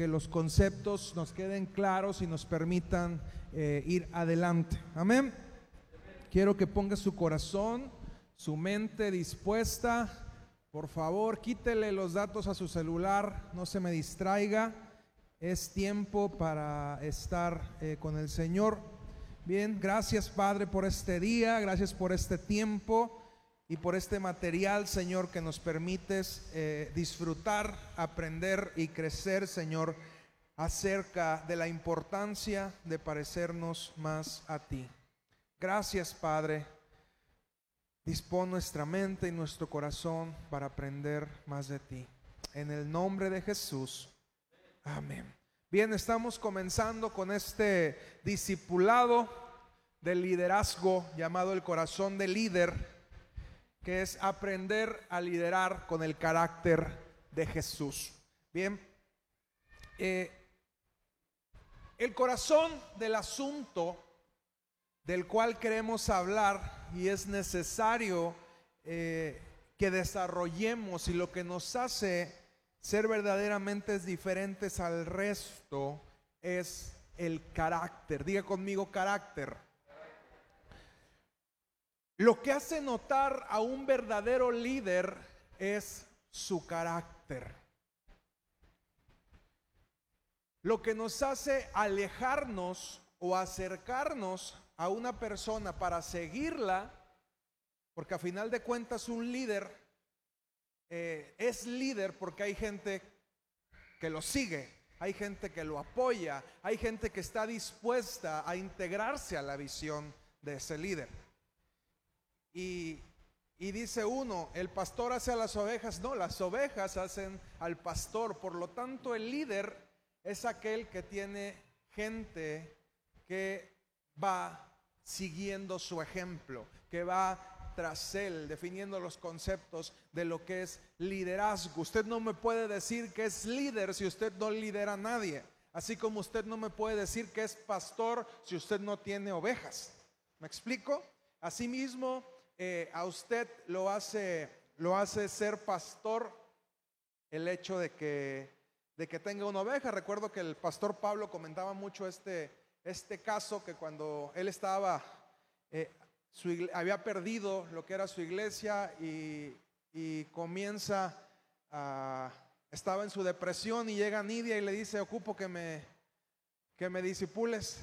que los conceptos nos queden claros y nos permitan eh, ir adelante. Amén. Quiero que ponga su corazón, su mente dispuesta. Por favor, quítele los datos a su celular, no se me distraiga. Es tiempo para estar eh, con el Señor. Bien, gracias Padre por este día, gracias por este tiempo y por este material, Señor, que nos permites eh, disfrutar, aprender y crecer, Señor, acerca de la importancia de parecernos más a ti. Gracias, Padre. Dispón nuestra mente y nuestro corazón para aprender más de ti. En el nombre de Jesús. Amén. Bien, estamos comenzando con este discipulado del liderazgo llamado el corazón del líder, que es aprender a liderar con el carácter de Jesús. Bien, eh, el corazón del asunto del cual queremos hablar y es necesario eh, que desarrollemos y lo que nos hace ser verdaderamente diferentes al resto es el carácter. Diga conmigo carácter. Lo que hace notar a un verdadero líder es su carácter. Lo que nos hace alejarnos o acercarnos a una persona para seguirla, porque a final de cuentas un líder eh, es líder porque hay gente que lo sigue, hay gente que lo apoya, hay gente que está dispuesta a integrarse a la visión de ese líder. Y, dice uno, el pastor hace a las ovejas, no, las ovejas hacen al pastor, por lo tanto el líder es aquel que tiene gente que va siguiendo su ejemplo, que va tras él, definiendo los conceptos de lo que es liderazgo. Usted no me puede decir que es líder si usted no lidera a nadie, así como usted no me puede decir que es pastor si usted no tiene ovejas. ¿Me explico? Asimismo, eh, a usted lo hace, lo hace ser pastor el hecho de que, de que tenga una oveja. Recuerdo que el pastor Pablo comentaba mucho este, este caso que cuando él estaba, eh, había perdido lo que era su iglesia y, comienza a, estaba en su depresión y llega Nidia y le dice, ocupo que me, que me disipules.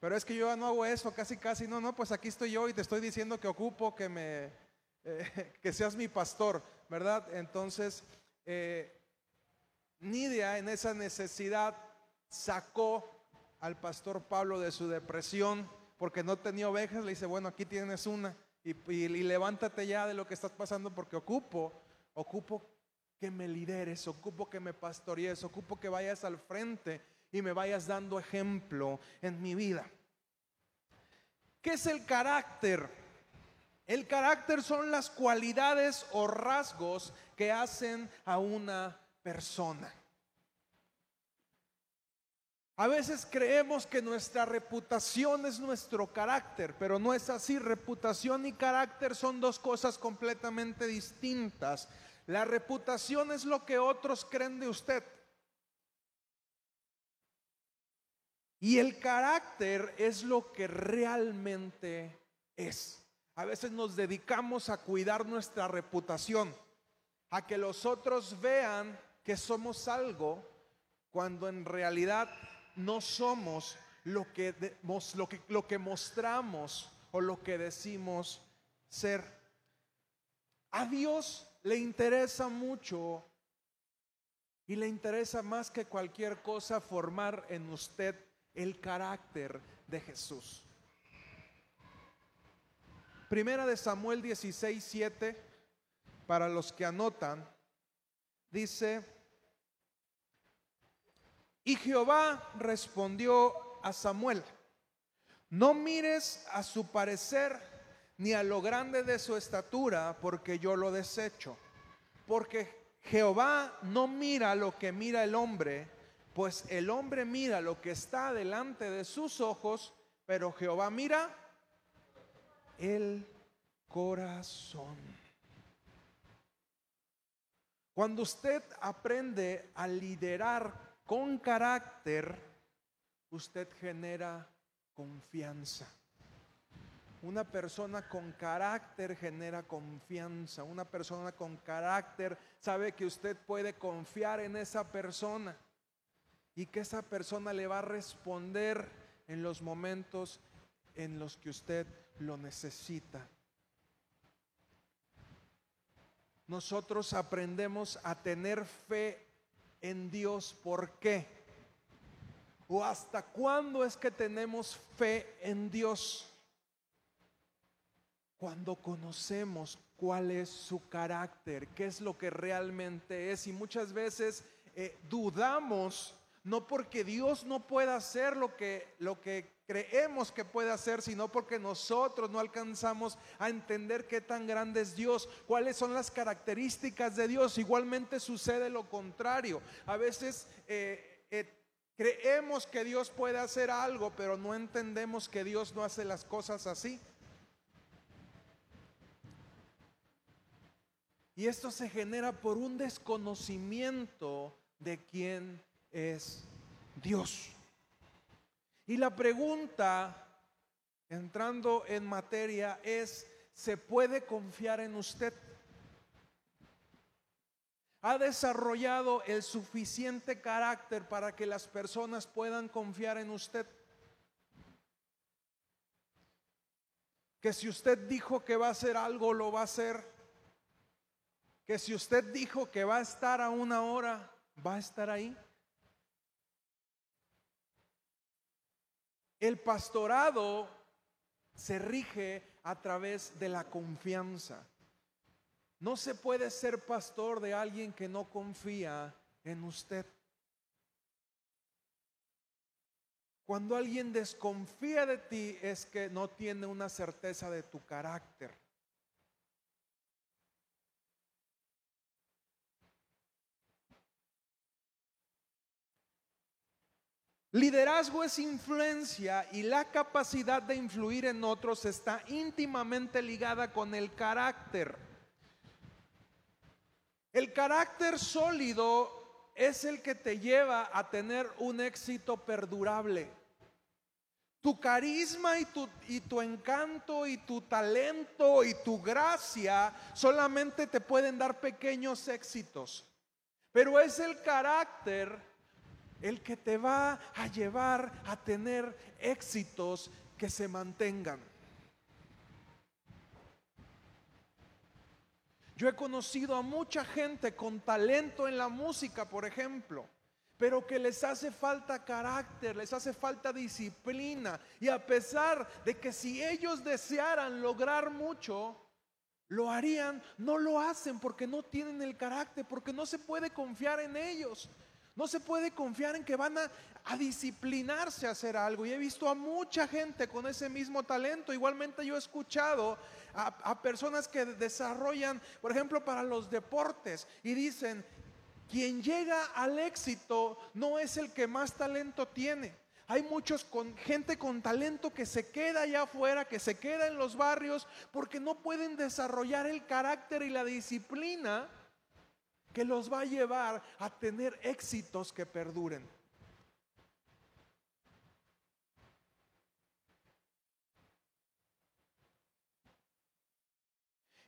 Pero es que yo no hago eso, casi, casi, no, no, pues aquí estoy yo y te estoy diciendo que ocupo que me, eh, que seas mi pastor, ¿verdad? Entonces, eh, Nidia en esa necesidad sacó al pastor Pablo de su depresión porque no tenía ovejas, le dice, bueno, aquí tienes una y, levántate ya de lo que estás pasando porque ocupo, ocupo que me lideres, ocupo que me pastorees, ocupo que vayas al frente y me vayas dando ejemplo en mi vida. ¿Qué es el carácter? El carácter son las cualidades o rasgos que hacen a una persona. A veces creemos que nuestra reputación es nuestro carácter, pero no es así. Reputación y carácter son dos cosas completamente distintas. La reputación es lo que otros creen de usted. Y el carácter es lo que realmente es. A veces nos dedicamos a cuidar nuestra reputación, a que los otros vean que somos algo, cuando en realidad no somos lo que, lo que, lo que mostramos o lo que decimos ser. A Dios le interesa mucho y le interesa más que cualquier cosa formar en usted el carácter de Jesús. Primera de Samuel 16, 7, para los que anotan, dice, y Jehová respondió a Samuel, no mires a su parecer ni a lo grande de su estatura, porque yo lo desecho. Porque Jehová no mira lo que mira el hombre, pues el hombre mira lo que está delante de sus ojos, pero Jehová mira el corazón. Cuando usted aprende a liderar con carácter, usted genera confianza. Una persona con carácter genera confianza. Una persona con carácter sabe que usted puede confiar en esa persona y que esa persona le va a responder en los momentos en los que usted lo necesita. Nosotros aprendemos a tener fe en Dios. ¿Por qué? ¿O hasta cuándo es que tenemos fe en Dios? Cuando conocemos cuál es su carácter, qué es lo que realmente es. Y muchas veces eh, dudamos no porque Dios no pueda hacer lo que, lo que creemos que puede hacer, sino porque nosotros no alcanzamos a entender qué tan grande es Dios, cuáles son las características de Dios. Igualmente sucede lo contrario. A veces eh, eh, creemos que Dios puede hacer algo, pero no entendemos que Dios no hace las cosas así. Y esto se genera por un desconocimiento de quién es Dios. Y la pregunta, entrando en materia, es, ¿se puede confiar en usted? ¿Ha desarrollado el suficiente carácter para que las personas puedan confiar en usted? Que si usted dijo que va a hacer algo, lo va a hacer. Que si usted dijo que va a estar a una hora, va a estar ahí. El pastorado se rige a través de la confianza. No se puede ser pastor de alguien que no confía en usted. Cuando alguien desconfía de ti es que no tiene una certeza de tu carácter. Liderazgo es influencia y la capacidad de influir en otros está íntimamente ligada con el carácter. El carácter sólido es el que te lleva a tener un éxito perdurable. Tu carisma y tu, y tu, encanto y tu talento y tu gracia solamente te pueden dar pequeños éxitos. Pero es el carácter el que te va a llevar a tener éxitos que se mantengan. Yo he conocido a mucha gente con talento en la música, por ejemplo, pero que les hace falta carácter, les hace falta disciplina. Y a pesar de que si ellos desearan lograr mucho, lo harían, no lo hacen porque no tienen el carácter, porque no se puede confiar en ellos. No se puede confiar en que van a, disciplinarse a hacer algo. Y he visto a mucha gente con ese mismo talento. Igualmente yo he escuchado a, a personas que desarrollan, por ejemplo, para los deportes y dicen, quien llega al éxito no es el que más talento tiene. Hay muchos con gente con talento que se queda allá afuera, que se queda en los barrios porque no pueden desarrollar el carácter y la disciplina que los va a llevar a tener éxitos que perduren.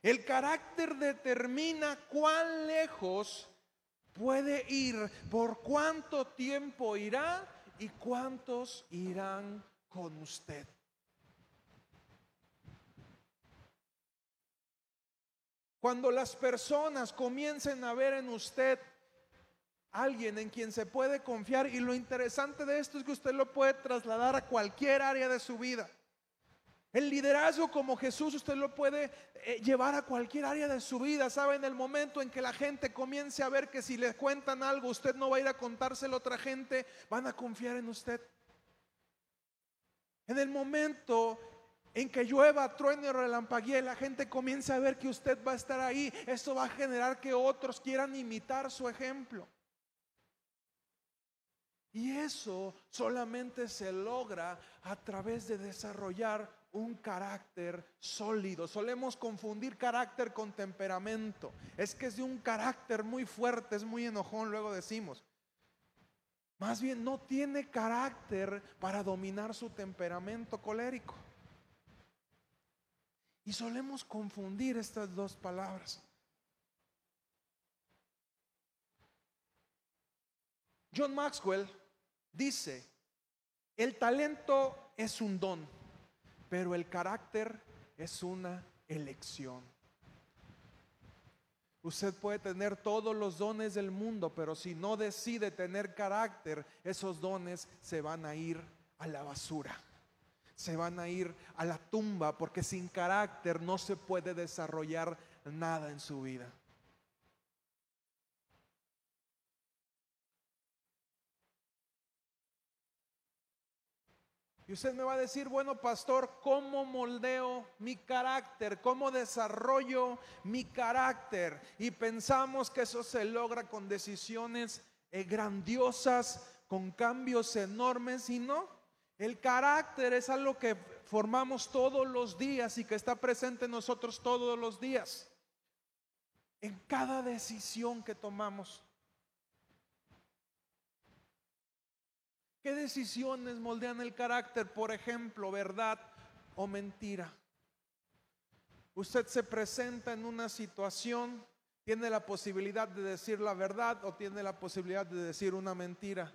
El carácter determina cuán lejos puede ir, por cuánto tiempo irá y cuántos irán con usted. Cuando las personas comiencen a ver en usted alguien en quien se puede confiar y lo interesante de esto es que usted lo puede trasladar a cualquier área de su vida. El liderazgo como Jesús usted lo puede eh, llevar a cualquier área de su vida. ¿Sabe? En el momento en que la gente comience a ver que si le cuentan algo, usted no va a ir a contárselo a otra gente, van a confiar en usted. En el momento en que llueva, truene relampaguee, la gente comienza a ver que usted va a estar ahí. Esto va a generar que otros quieran imitar su ejemplo. Y eso solamente se logra a través de desarrollar un carácter sólido. Solemos confundir carácter con temperamento. Es que es de un carácter muy fuerte, es muy enojón, luego decimos. Más bien no tiene carácter para dominar su temperamento colérico. Y solemos confundir estas dos palabras. John Maxwell dice, el talento es un don, pero el carácter es una elección. Usted puede tener todos los dones del mundo, pero si no decide tener carácter, esos dones se van a ir a la basura. Se van a ir a la tumba porque sin carácter no se puede desarrollar nada en su vida. Y usted me va a decir, bueno, pastor, ¿cómo moldeo mi carácter? ¿Cómo desarrollo mi carácter? Y pensamos que eso se logra con decisiones eh, grandiosas, con cambios enormes, y no. El carácter es algo que formamos todos los días y que está presente en nosotros todos los días. En cada decisión que tomamos. ¿Qué decisiones moldean el carácter? Por ejemplo, verdad o mentira. Usted se presenta en una situación, tiene la posibilidad de decir la verdad o tiene la posibilidad de decir una mentira.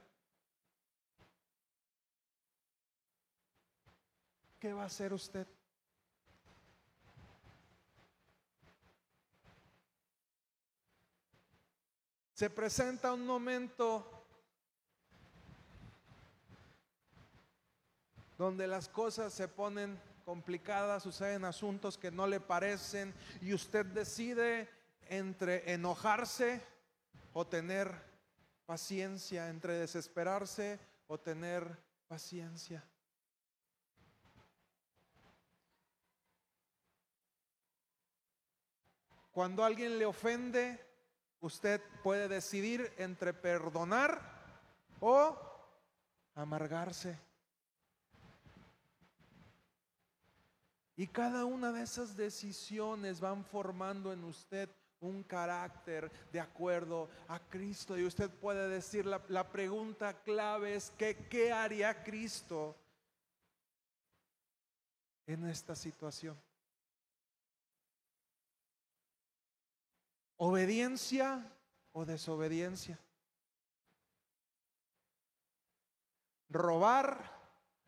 ¿Qué va a hacer usted? Se presenta un momento donde las cosas se ponen complicadas, suceden asuntos que no le parecen y usted decide entre enojarse o tener paciencia, entre desesperarse o tener paciencia. Cuando alguien le ofende, usted puede decidir entre perdonar o amargarse. Y cada una de esas decisiones van formando en usted un carácter de acuerdo a Cristo. Y usted puede decir, la, la pregunta clave es, ¿qué haría Cristo en esta situación? ¿Obediencia o desobediencia? ¿Robar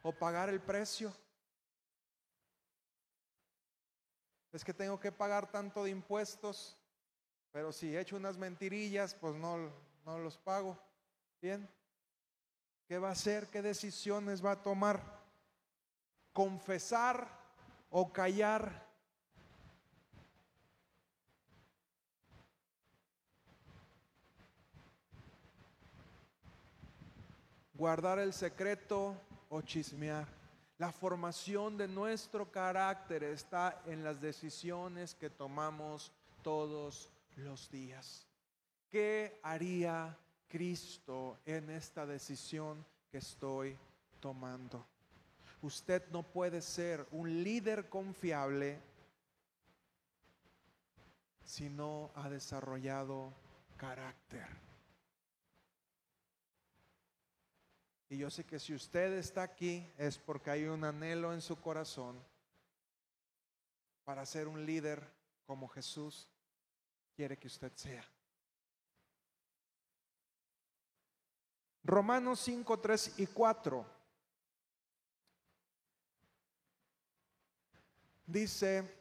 o pagar el precio? es que tengo que pagar tanto de impuestos, pero si he hecho unas mentirillas, pues no, no los pago. Bien, ¿qué va a hacer? ¿Qué decisiones va a tomar? ¿Confesar o callar? ¿Guardar el secreto o chismear? La formación de nuestro carácter está en las decisiones que tomamos todos los días. ¿Qué haría Cristo en esta decisión que estoy tomando? Usted no puede ser un líder confiable si no ha desarrollado carácter. Y yo sé que si usted está aquí es porque hay un anhelo en su corazón para ser un líder como Jesús quiere que usted sea. Romanos 5, 3 y 4. Dice,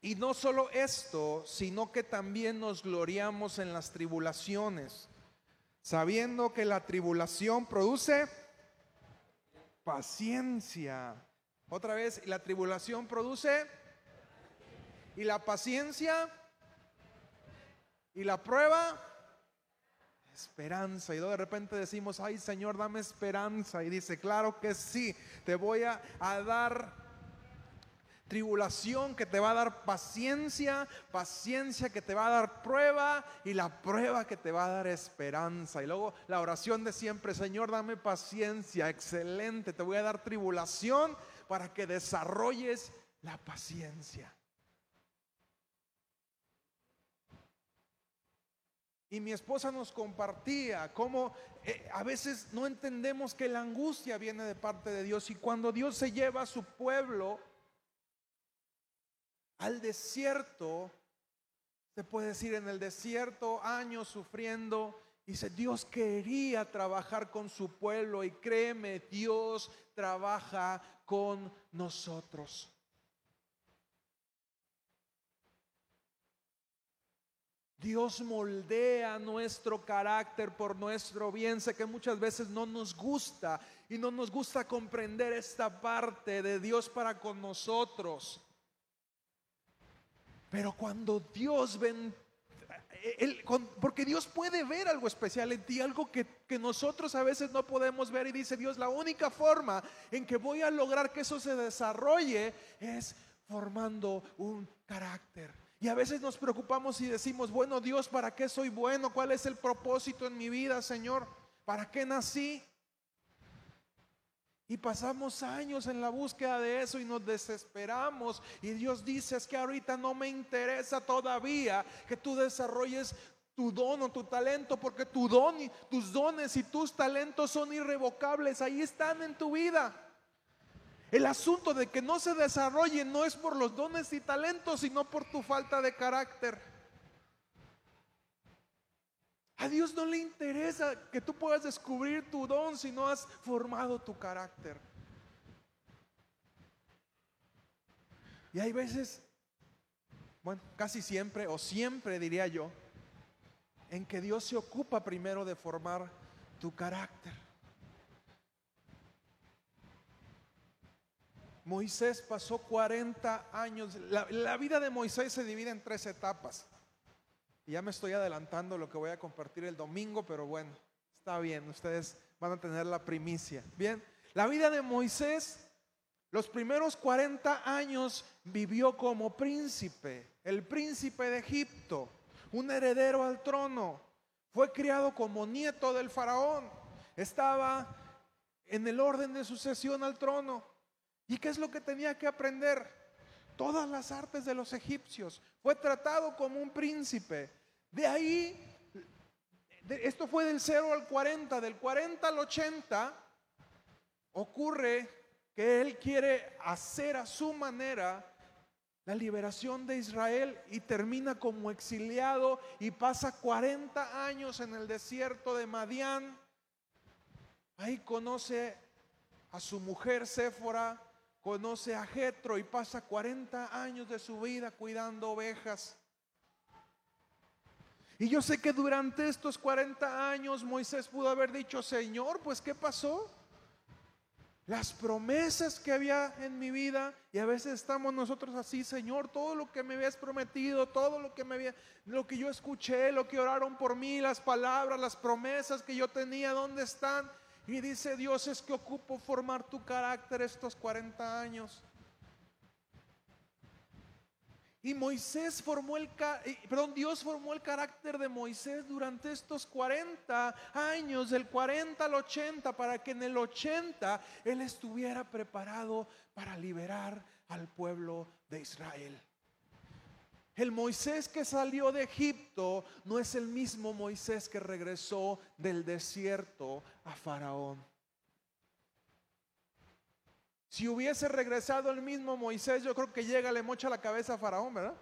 y no solo esto, sino que también nos gloriamos en las tribulaciones sabiendo que la tribulación produce paciencia. Otra vez, la tribulación produce y la paciencia y la prueba esperanza. Y de repente decimos, ay Señor, dame esperanza. Y dice, claro que sí, te voy a, a dar tribulación que te va a dar paciencia, paciencia que te va a dar prueba y la prueba que te va a dar esperanza. Y luego la oración de siempre, Señor, dame paciencia, excelente, te voy a dar tribulación para que desarrolles la paciencia. Y mi esposa nos compartía cómo eh, a veces no entendemos que la angustia viene de parte de Dios y cuando Dios se lleva a su pueblo al desierto, se puede decir en el desierto, años sufriendo, dice, Dios quería trabajar con su pueblo y créeme, Dios trabaja con nosotros. Dios moldea nuestro carácter por nuestro bien. Sé que muchas veces no nos gusta y no nos gusta comprender esta parte de Dios para con nosotros. Pero cuando Dios ven, porque Dios puede ver algo especial en ti, algo que, que nosotros a veces no podemos ver y dice Dios, la única forma en que voy a lograr que eso se desarrolle es formando un carácter. Y a veces nos preocupamos y decimos, bueno Dios, ¿para qué soy bueno? ¿Cuál es el propósito en mi vida, Señor? ¿Para qué nací? Y pasamos años en la búsqueda de eso y nos desesperamos. Y Dios dice, es que ahorita no me interesa todavía que tú desarrolles tu don o tu talento, porque tu don y tus dones y tus talentos son irrevocables, ahí están en tu vida. El asunto de que no se desarrolle no es por los dones y talentos, sino por tu falta de carácter. A Dios no le interesa que tú puedas descubrir tu don si no has formado tu carácter. Y hay veces, bueno, casi siempre o siempre diría yo, en que Dios se ocupa primero de formar tu carácter. Moisés pasó 40 años. La, vida de Moisés se divide en tres etapas. Y ya me estoy adelantando lo que voy a compartir el domingo, pero bueno, está bien, ustedes van a tener la primicia. Bien, la vida de Moisés, los primeros 40 años vivió como príncipe, el príncipe de Egipto, un heredero al trono. Fue criado como nieto del faraón. Estaba en el orden de sucesión al trono. ¿Y qué es lo que tenía que aprender? Todas las artes de los egipcios. Fue tratado como un príncipe. De ahí, esto fue del 0 al 40, del 40 al 80, ocurre que él quiere hacer a su manera la liberación de Israel y termina como exiliado y pasa 40 años en el desierto de Madián. Ahí conoce a su mujer Séfora, conoce a Jetro y pasa 40 años de su vida cuidando ovejas. Y yo sé que durante estos 40 años Moisés pudo haber dicho, Señor, pues ¿qué pasó? Las promesas que había en mi vida, y a veces estamos nosotros así, Señor, todo lo que me habías prometido, todo lo que me había, lo que yo escuché, lo que oraron por mí, las palabras, las promesas que yo tenía, ¿dónde están? Y dice Dios, es que ocupo formar tu carácter estos 40 años. Y Moisés formó el, perdón, Dios formó el carácter de Moisés durante estos 40 años, del 40 al 80, para que en el 80 él estuviera preparado para liberar al pueblo de Israel. El Moisés que salió de Egipto no es el mismo Moisés que regresó del desierto a Faraón. Si hubiese regresado el mismo Moisés, yo creo que llega, le mocha la cabeza a Faraón, ¿verdad?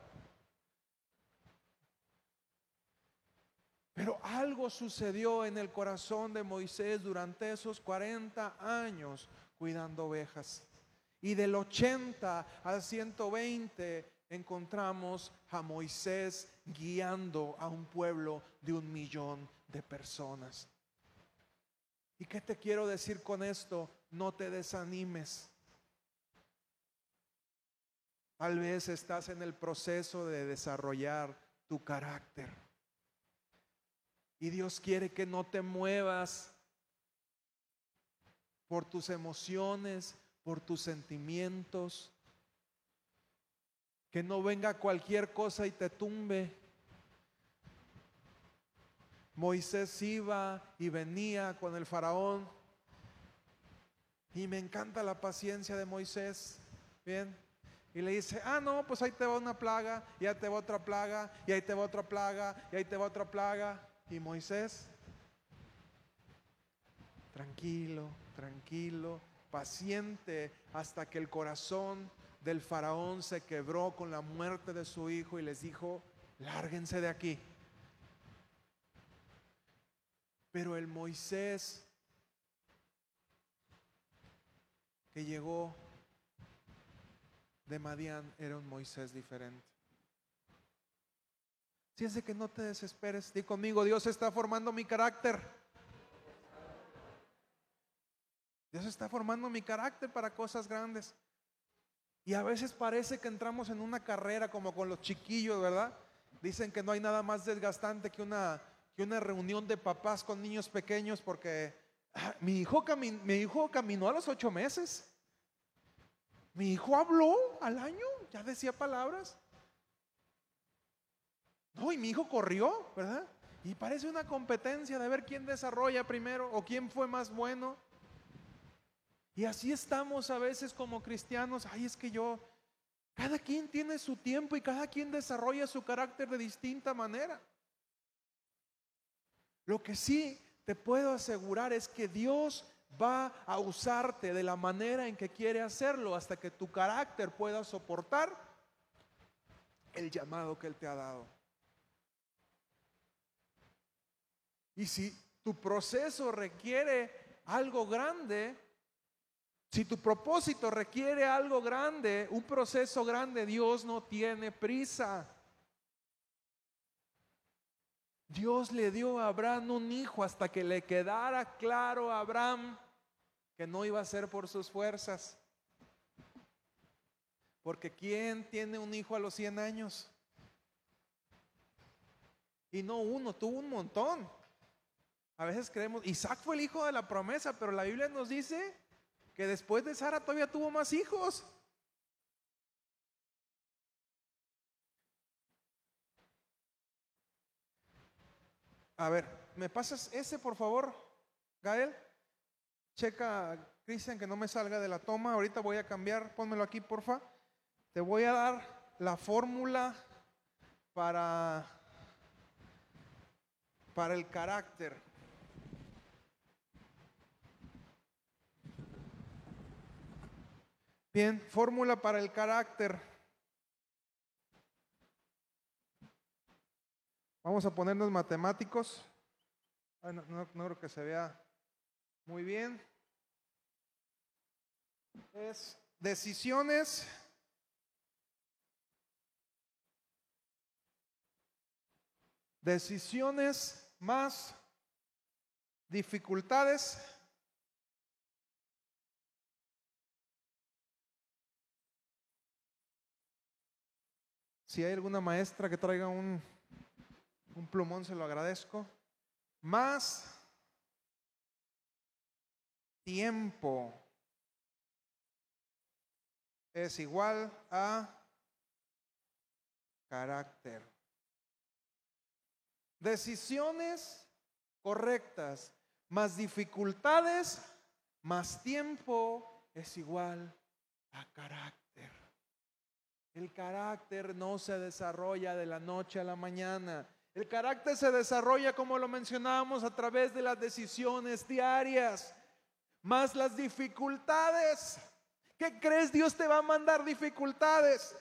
Pero algo sucedió en el corazón de Moisés durante esos 40 años cuidando ovejas. Y del 80 al 120 encontramos a Moisés guiando a un pueblo de un millón de personas. ¿Y qué te quiero decir con esto? No te desanimes. Tal vez estás en el proceso de desarrollar tu carácter. Y Dios quiere que no te muevas por tus emociones, por tus sentimientos, que no venga cualquier cosa y te tumbe. Moisés iba y venía con el faraón. Y me encanta la paciencia de Moisés. Bien. Y le dice, ah, no, pues ahí te va una plaga, y ahí te va otra plaga, y ahí te va otra plaga, y ahí te va otra plaga. Y Moisés, tranquilo, tranquilo, paciente, hasta que el corazón del faraón se quebró con la muerte de su hijo y les dijo, lárguense de aquí. Pero el Moisés que llegó de Madián era un Moisés diferente. Si es de que no te desesperes, di conmigo, Dios está formando mi carácter. Dios está formando mi carácter para cosas grandes. Y a veces parece que entramos en una carrera como con los chiquillos, ¿verdad? Dicen que no hay nada más desgastante que una, que una reunión de papás con niños pequeños porque ah, mi, hijo mi hijo caminó a los ocho meses. Mi hijo habló al año, ya decía palabras. No, y mi hijo corrió, ¿verdad? Y parece una competencia de ver quién desarrolla primero o quién fue más bueno. Y así estamos a veces como cristianos. Ay, es que yo, cada quien tiene su tiempo y cada quien desarrolla su carácter de distinta manera. Lo que sí te puedo asegurar es que Dios va a usarte de la manera en que quiere hacerlo hasta que tu carácter pueda soportar el llamado que Él te ha dado. Y si tu proceso requiere algo grande, si tu propósito requiere algo grande, un proceso grande, Dios no tiene prisa. Dios le dio a Abraham un hijo hasta que le quedara claro a Abraham que no iba a ser por sus fuerzas. Porque ¿quién tiene un hijo a los 100 años? Y no uno, tuvo un montón. A veces creemos, Isaac fue el hijo de la promesa, pero la Biblia nos dice que después de Sara todavía tuvo más hijos. A ver, ¿me pasas ese por favor, Gael? Checa, Cristian, que no me salga de la toma. Ahorita voy a cambiar, pónmelo aquí, porfa. Te voy a dar la fórmula para, para el carácter. Bien, fórmula para el carácter. Vamos a ponernos matemáticos. no, no, creo que se vea muy bien. Es decisiones. Decisiones más dificultades Si hay alguna maestra que traiga un, plumón, se lo agradezco. Más tiempo es igual a carácter. Decisiones correctas más dificultades más tiempo es igual a carácter. El carácter no se desarrolla de la noche a la mañana. El carácter se desarrolla, como lo mencionábamos, a través de las decisiones diarias, más las dificultades. ¿Qué crees? Dios te va a mandar dificultades.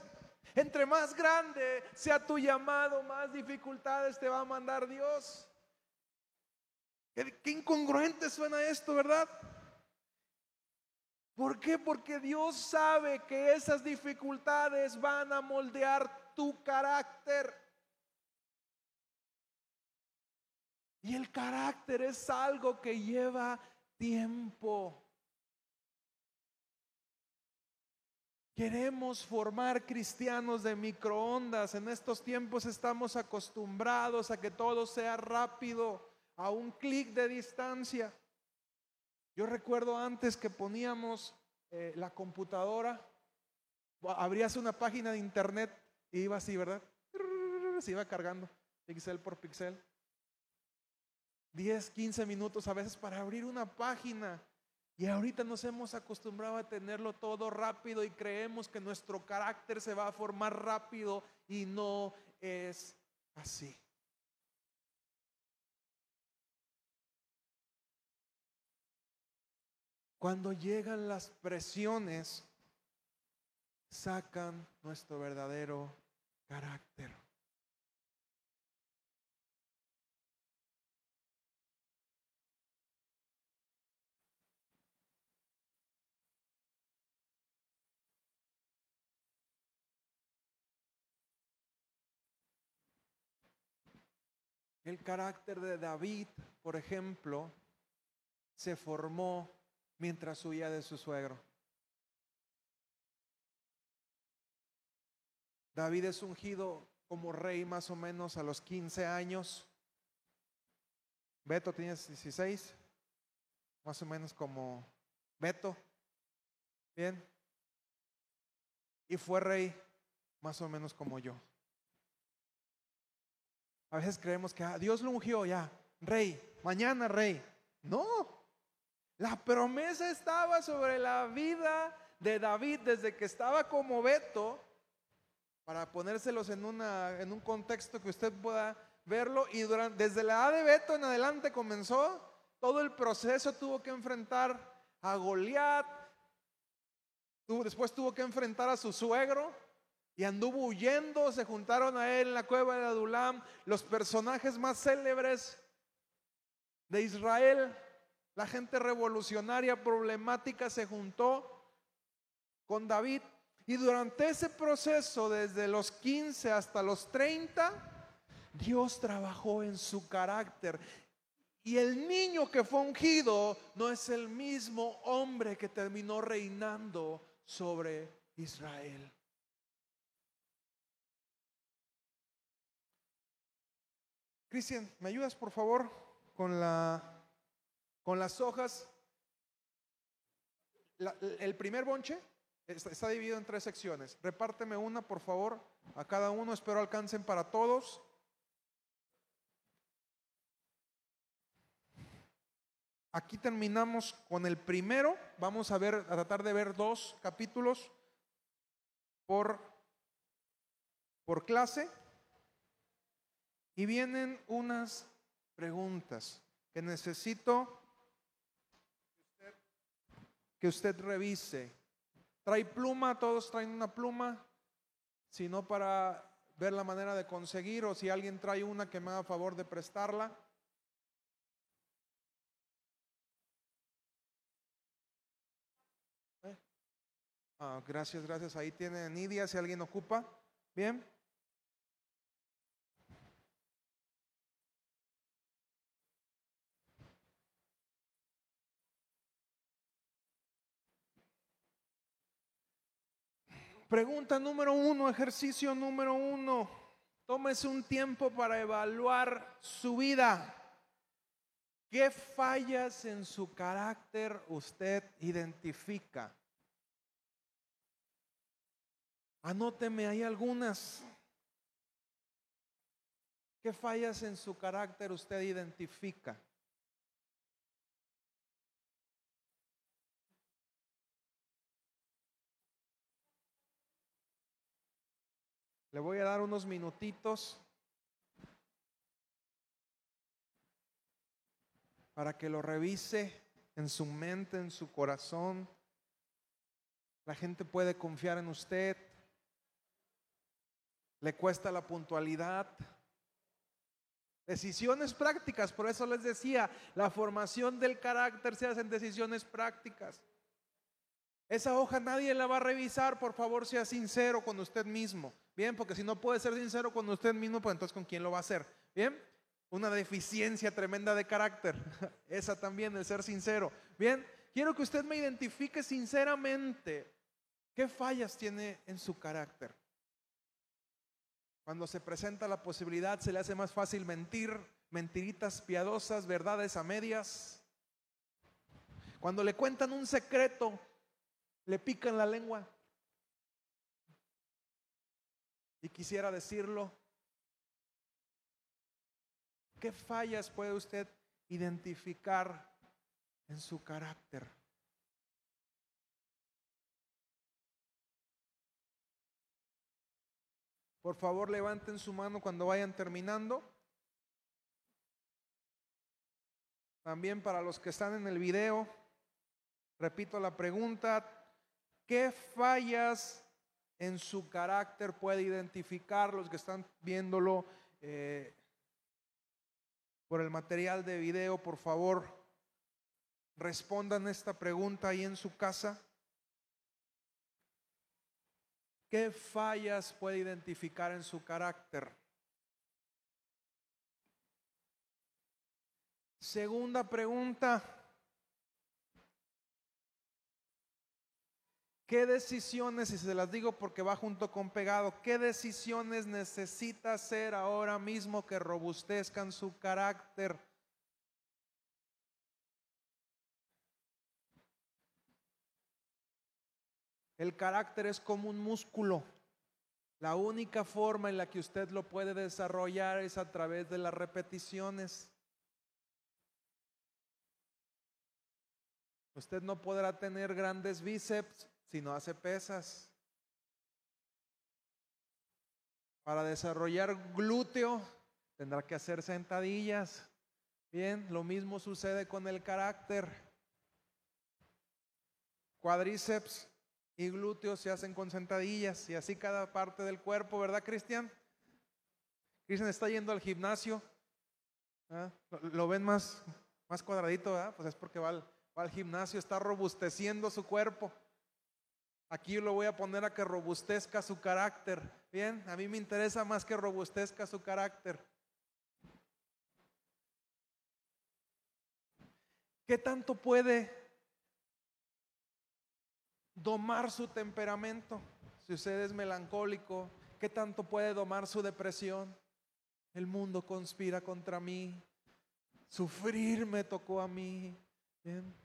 Entre más grande sea tu llamado, más dificultades te va a mandar Dios. Qué, incongruente suena esto, ¿verdad? ¿Por qué? Porque Dios sabe que esas dificultades van a moldear tu carácter. Y el carácter es algo que lleva tiempo. Queremos formar cristianos de microondas. En estos tiempos estamos acostumbrados a que todo sea rápido, a un clic de distancia. Yo recuerdo antes que poníamos eh, la computadora, abrías una página de internet y iba así, ¿verdad? Se iba cargando pixel por pixel. 10, 15 minutos a veces para abrir una página. Y ahorita nos hemos acostumbrado a tenerlo todo rápido y creemos que nuestro carácter se va a formar rápido y no es así. Cuando llegan las presiones, sacan nuestro verdadero carácter. El carácter de David, por ejemplo, se formó mientras huía de su suegro. David es ungido como rey más o menos a los 15 años. Beto tiene 16, más o menos como Beto. Bien. Y fue rey más o menos como yo. A veces creemos que ah, Dios lo ungió ya, rey, mañana rey. No, la promesa estaba sobre la vida de David desde que estaba como Beto, para ponérselos en, en un contexto que usted pueda verlo. Y desde la edad de Beto en adelante comenzó todo el proceso, tuvo que enfrentar a Goliat, después tuvo que enfrentar a su suegro, y anduvo huyendo, se juntaron a él en la cueva de Adulam, los personajes más célebres de Israel, la gente revolucionaria, problemática, se juntó con David. Y durante ese proceso, desde los 15 hasta los 30, Dios trabajó en su carácter. Y el niño que fue ungido no es el mismo hombre que terminó reinando sobre Israel. Cristian, ¿me ayudas por favor con, la, con las hojas? el primer bonche está, dividido en tres secciones. Repárteme una, por favor, a cada uno. Espero alcancen para todos. Aquí terminamos con el primero. Vamos a ver, a tratar de ver dos capítulos por, por clase. Y vienen unas preguntas que necesito que usted revise. ¿Trae pluma? ¿Todos traen una pluma? Si no, para ver la manera de conseguir o si alguien trae una que me haga favor de prestarla. ¿Eh? Ah, gracias, gracias. Ahí tiene Nidia si alguien ocupa. Bien. Pregunta número uno, ejercicio número uno. Tómese un tiempo para evaluar su vida. ¿Qué fallas en su carácter usted identifica? Anóteme, hay algunas. ¿Qué fallas en su carácter usted identifica? Le voy a dar unos minutitos para que lo revise en su mente, en su corazón. La gente puede confiar en usted. Le cuesta la puntualidad. Decisiones prácticas, por eso les decía, la formación del carácter se hace en decisiones prácticas. Esa hoja nadie la va a revisar, por favor sea sincero con usted mismo. Bien, porque si no puede ser sincero con usted mismo, pues entonces con quién lo va a hacer. Bien, una deficiencia tremenda de carácter. Esa también, el ser sincero. Bien, quiero que usted me identifique sinceramente qué fallas tiene en su carácter. Cuando se presenta la posibilidad, se le hace más fácil mentir, mentiritas piadosas, verdades a medias. Cuando le cuentan un secreto, le pican la lengua. Y quisiera decirlo, ¿qué fallas puede usted identificar en su carácter? Por favor, levanten su mano cuando vayan terminando. También para los que están en el video. Repito la pregunta, ¿qué fallas en su carácter puede identificar los que están viéndolo eh, por el material de video? Por favor, respondan esta pregunta ahí en su casa. ¿Qué fallas puede identificar en su carácter? Segunda pregunta. ¿Qué decisiones, y se las digo porque va junto con pegado, qué decisiones necesita hacer ahora mismo que robustezcan su carácter? El carácter es como un músculo. La única forma en la que usted lo puede desarrollar es a través de las repeticiones. Usted no podrá tener grandes bíceps si no hace pesas. Para desarrollar glúteo tendrá que hacer sentadillas. Bien, lo mismo sucede con el carácter. Cuadríceps y glúteos se hacen con sentadillas y así cada parte del cuerpo, ¿verdad, Cristian? Cristian está yendo al gimnasio. ¿ah? ¿Lo ven más, más cuadradito? ¿verdad? Pues es porque va al, va al gimnasio, está robusteciendo su cuerpo. Aquí lo voy a poner a que robustezca su carácter. Bien, a mí me interesa más que robustezca su carácter. ¿Qué tanto puede domar su temperamento? Si usted es melancólico, ¿qué tanto puede domar su depresión? El mundo conspira contra mí. Sufrir me tocó a mí. Bien.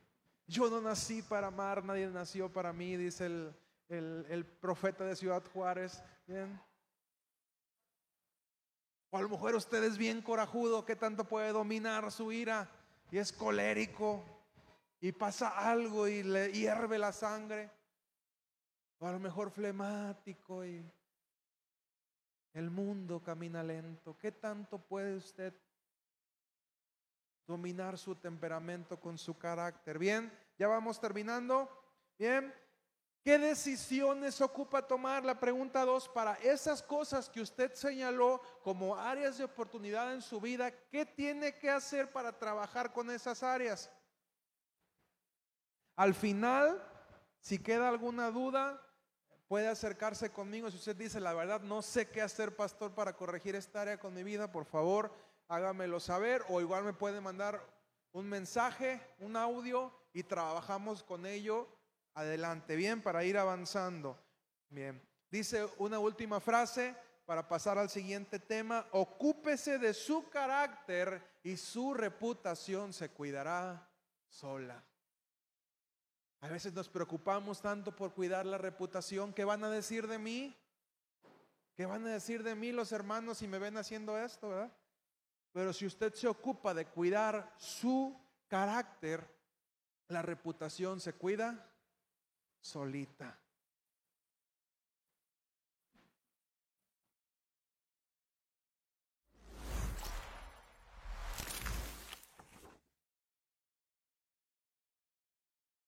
Yo no nací para amar, nadie nació para mí, dice el, profeta de Ciudad Juárez. Bien. O a lo mejor usted es bien corajudo, que tanto puede dominar su ira y es colérico y pasa algo y le hierve la sangre. O a lo mejor flemático y el mundo camina lento. ¿Qué tanto puede usted dominar su temperamento con su carácter. Bien, ya vamos terminando. Bien, ¿qué decisiones ocupa tomar? La pregunta dos, para esas cosas que usted señaló como áreas de oportunidad en su vida, ¿qué tiene que hacer para trabajar con esas áreas? Al final, si queda alguna duda, puede acercarse conmigo. Si usted dice, la verdad, no sé qué hacer, pastor, para corregir esta área con mi vida, por favor, hágamelo saber o igual me puede mandar un mensaje, un audio y trabajamos con ello adelante, bien, para ir avanzando. Bien, dice una última frase para pasar al siguiente tema, ocúpese de su carácter y su reputación se cuidará sola. A veces nos preocupamos tanto por cuidar la reputación, ¿qué van a decir de mí? ¿Qué van a decir de mí los hermanos si me ven haciendo esto, verdad? Pero si usted se ocupa de cuidar su carácter, la reputación se cuida solita.